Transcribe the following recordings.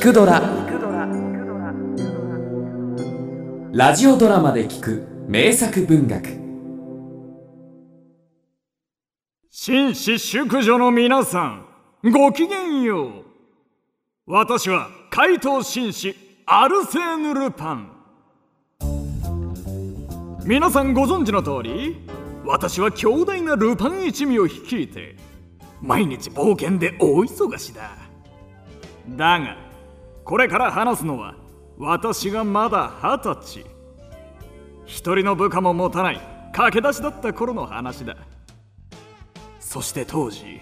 くドラ」ラジオドラマで聞く。名作文学。紳士淑女の皆さんごきげんよう。私は怪盗紳士アルセーヌ・ルパン。皆さんご存知の通り私は強大なルパン一味を率いて毎日冒険で大忙しだ。だがこれから話すのは私がまだ二十歳。一人の部下も持たない駆け出しだった頃の話だ。そして当時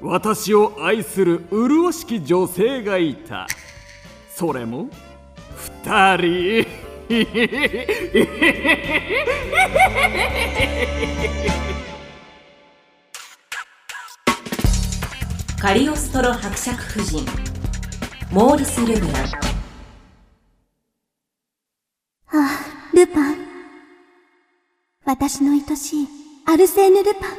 私を愛する麗しき女性がいた。それも二人。カリオストロ伯爵夫人。モーリス・ルブランああ、ルパン。私の愛しいアルセーヌ・ルパン。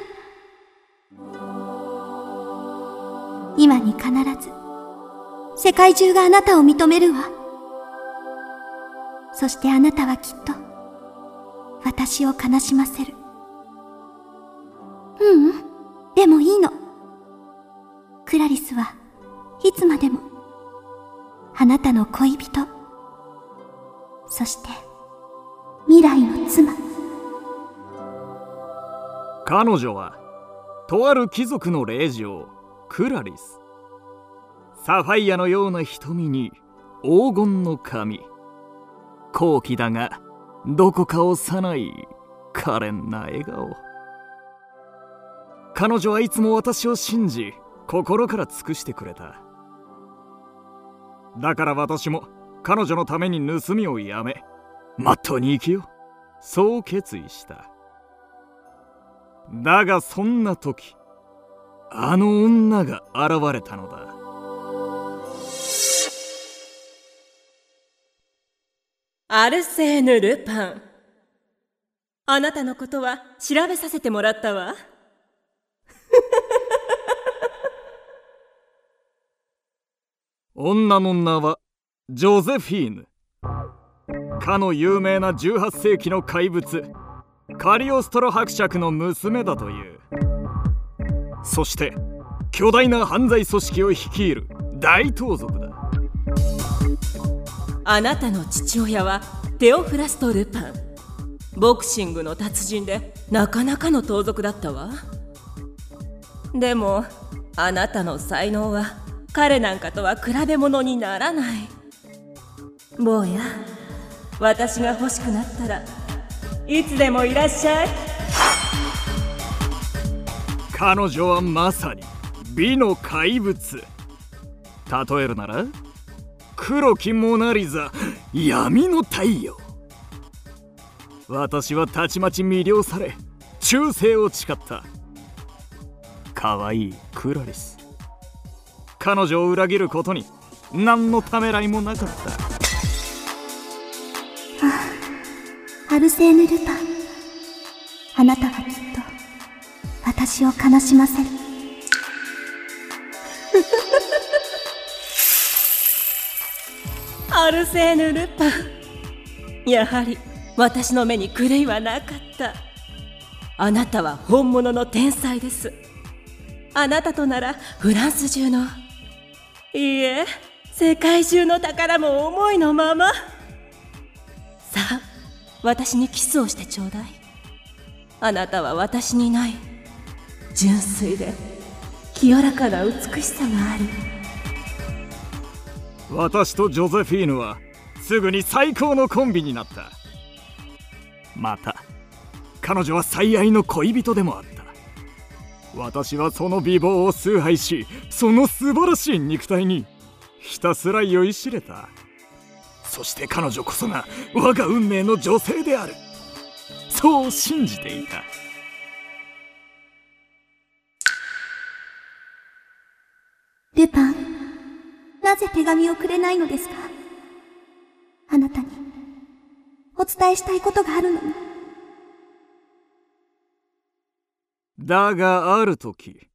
今に必ず、世界中があなたを認めるわ。そしてあなたはきっと、私を悲しませる。ううん、でもいいの。クラリスはいつまでも、あなたの恋人、そして、未来の妻。彼女はとある貴族の令嬢クラリス。サファイアのような瞳に黄金の髪。高貴だがどこか幼い可憐な笑顔。彼女はいつも私を信じ心から尽くしてくれた。だから私も彼女のために盗みをやめまっとうに生きよう。そう決意した。だがそんな時あの女が現れたのだ。アルセーヌ・ルパン。あなたのことは調べさせてもらったわ。女の名はジョゼフィーヌ。かの有名な18世紀の怪物カリオストロ伯爵の娘だという。そして巨大な犯罪組織を率いる大盗賊だ。あなたの父親はテオフラスト・ルパン。ボクシングの達人でなかなかの盗賊だったわ。でもあなたの才能は彼なんかとは比べ物にならない。坊や私が欲しくなったらいつでもいらっしゃい。彼女はまさに美の怪物。例えるなら黒きモナリザ闇の太陽。私はたちまち魅了され忠誠を誓った。可愛いクラリス。彼女を裏切ることに何のためらいもなかったアルセーヌ・ルパン。あなたはきっと、私を悲しませる。アルセーヌ・ルパンやはり私の目に狂いはなかったあなたは本物の天才ですあなたとならフランス中のいいえ世界中の宝も思いのまま。さあ私にキスをしてちょうだい。あなたは私にない。純粋で清らかな美しさがある。私とジョゼフィーヌはすぐに最高のコンビになった。また彼女は最愛の恋人でもあった。私はその美貌を崇拝しその素晴らしい肉体にひたすら酔いしれた。そして彼女こそが我が運命の女性である。そう信じていた。ルパン、なぜ手紙をくれないのですか？あなたに、お伝えしたいことがあるのに。だがある時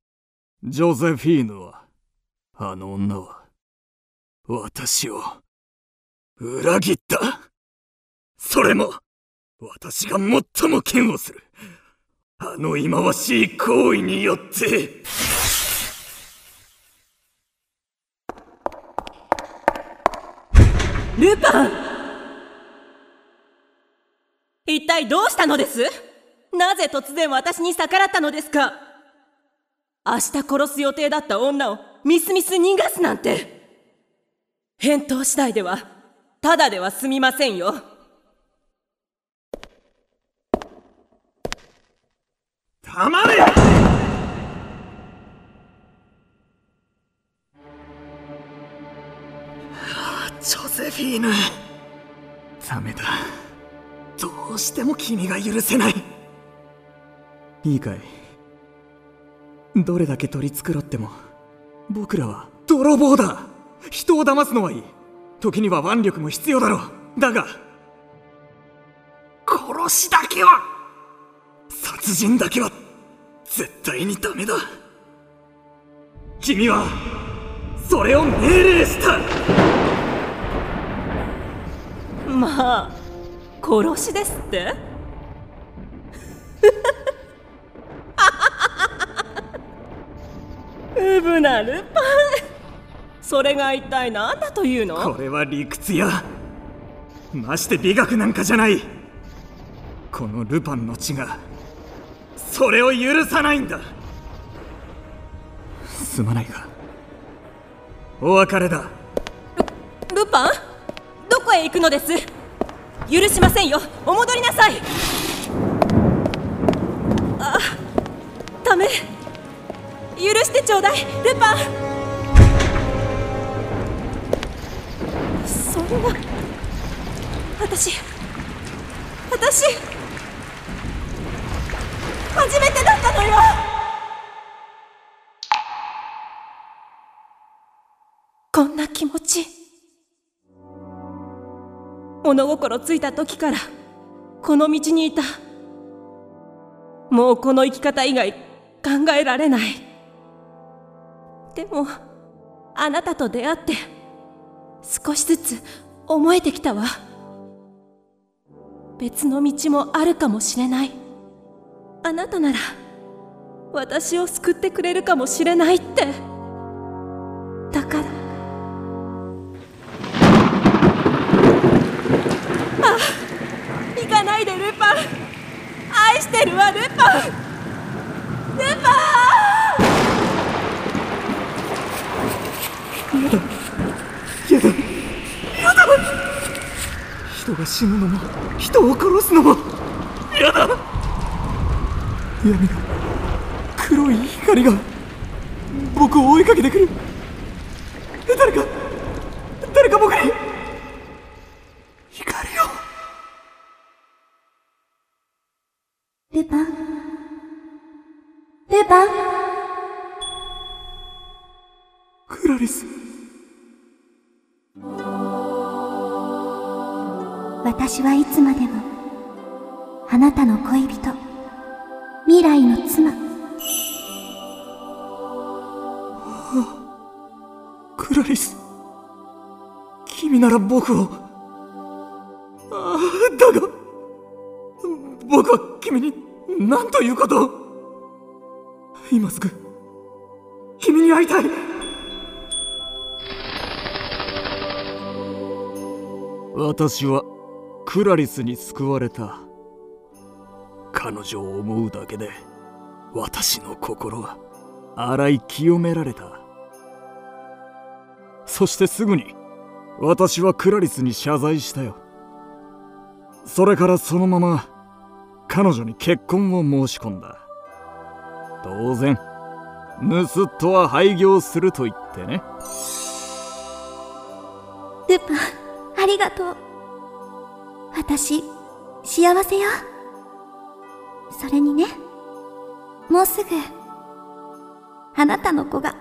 ジョゼフィーヌはあの女は私を裏切った。それも私が最も嫌悪する。あの忌まわしい行為によって。ルパン！一体どうしたのです？なぜ突然私に逆らったのですか？明日殺す予定だった女をみすみす逃がすなんて。返答次第ではただでは済みませんよ。黙れ！ジョゼフィーヌ。ダメだ。どうしても君が許せない。いいかい。どれだけ取り繕っても僕らは泥棒だ。人を騙すのはいい。時には腕力も必要だろう。だが殺しだけは殺人だけは絶対にダメだ。君はそれを命令した。まあ殺しですって？ルパンそれが一体何だというの？これは理屈や。まして美学なんかじゃない。このルパンの血が。それを許さないんだ。すまないが。お別れだ。ルパン？どこへ行くのです？許しませんよ。お戻りなさい。あダメ許してちょうだいルパン。そんな私私初めてだったのよ。こんな気持ち。物心ついた時からこの道にいた。もうこの生き方以外考えられない。でもあなたと出会って少しずつ思えてきたわ。別の道もあるかもしれない。あなたなら私を救ってくれるかもしれないって。だから。あ行かないでルパン。愛してるわルパンルパ人が死ぬのも人を殺すのも嫌だ。闇が黒い光が僕を追いかけてくる。誰か誰か僕に光を。ルパン。ルパン。クラリス私はいつまでもあなたの恋人未来の妻。クラリス。君なら僕を。ああだが。僕は君に何ということ。を今すぐ。君に会いたい。私はクラリスに救われた。彼女を思うだけで私の心は洗い清められた。そしてすぐに私はクラリスに謝罪したよ。それからそのまま彼女に結婚を申し込んだ。当然盗っ人は廃業すると言ってね。ルパンありがとう。私幸せよ。それにねもうすぐあなたの子が。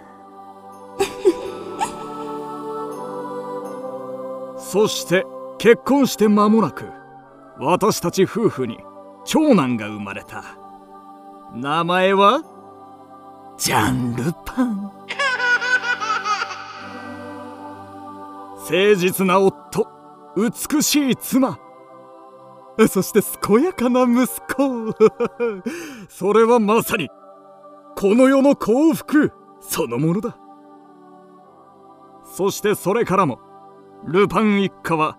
そして結婚して間もなく私たち夫婦に長男が生まれた。名前はジャン・ルパン。誠実な夫美しい妻。そして健やかな息子 それはまさにこの世の幸福そのものだそしてそれからもルパン一家は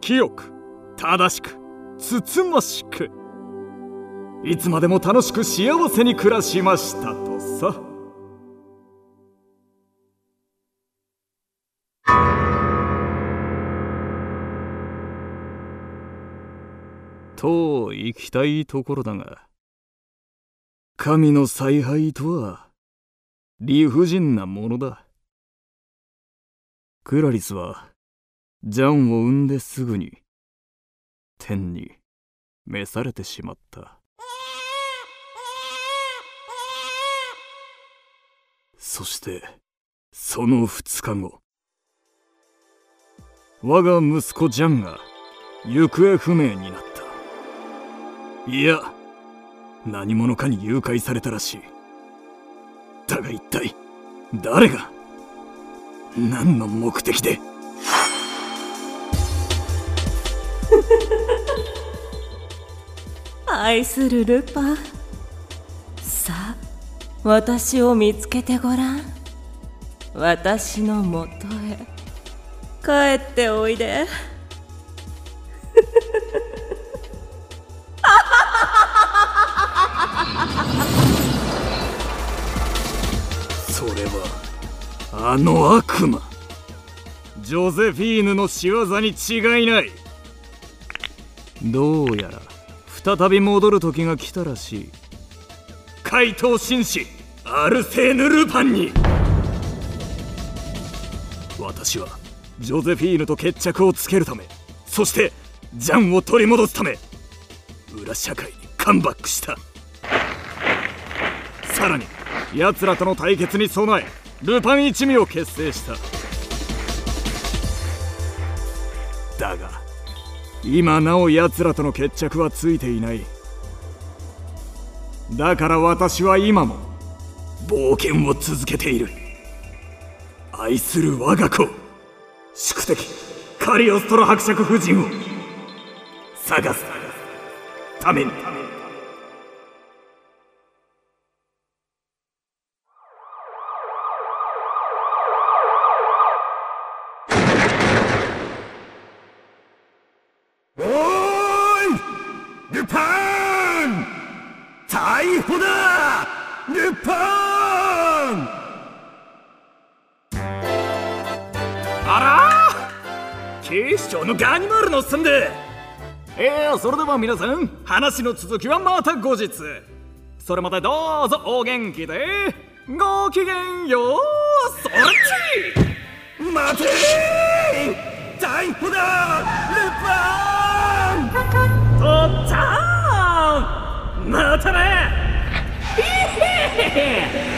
清く正しくつつましくいつまでも楽しく幸せに暮らしましたとさ。と行きたいところだが神の采配とは理不尽なものだ。クラリスはジャンを産んですぐに天に召されてしまった。そしてその2日後我が息子ジャンが行方不明になった。いや何者かに誘拐されたらしい。だが一体誰が何の目的で？愛するルパン。さあ私を見つけてごらん。私のもとへ。帰っておいで。あの悪魔。ジョゼフィーヌの仕業に違いない。どうやら再び戻る時が来たらしい。怪盗紳士アルセーヌ・ルパンに。私はジョゼフィーヌと決着をつけるためそしてジャンを取り戻すため裏社会にカムバックした。さらに奴らとの対決に備えルパン一味を結成した。だが今なお奴らとの決着はついていない。だから私は今も冒険を続けている。愛する我が子宿敵カリオストロ伯爵夫人を探すために。のガニマルのおっさんで。えー、それでは皆さん話の続きはまた後日。それまでどうぞお元気で。ごきげんようそっち待て逮捕だルパン。とっちゃんまたね。ヒヘヘヘ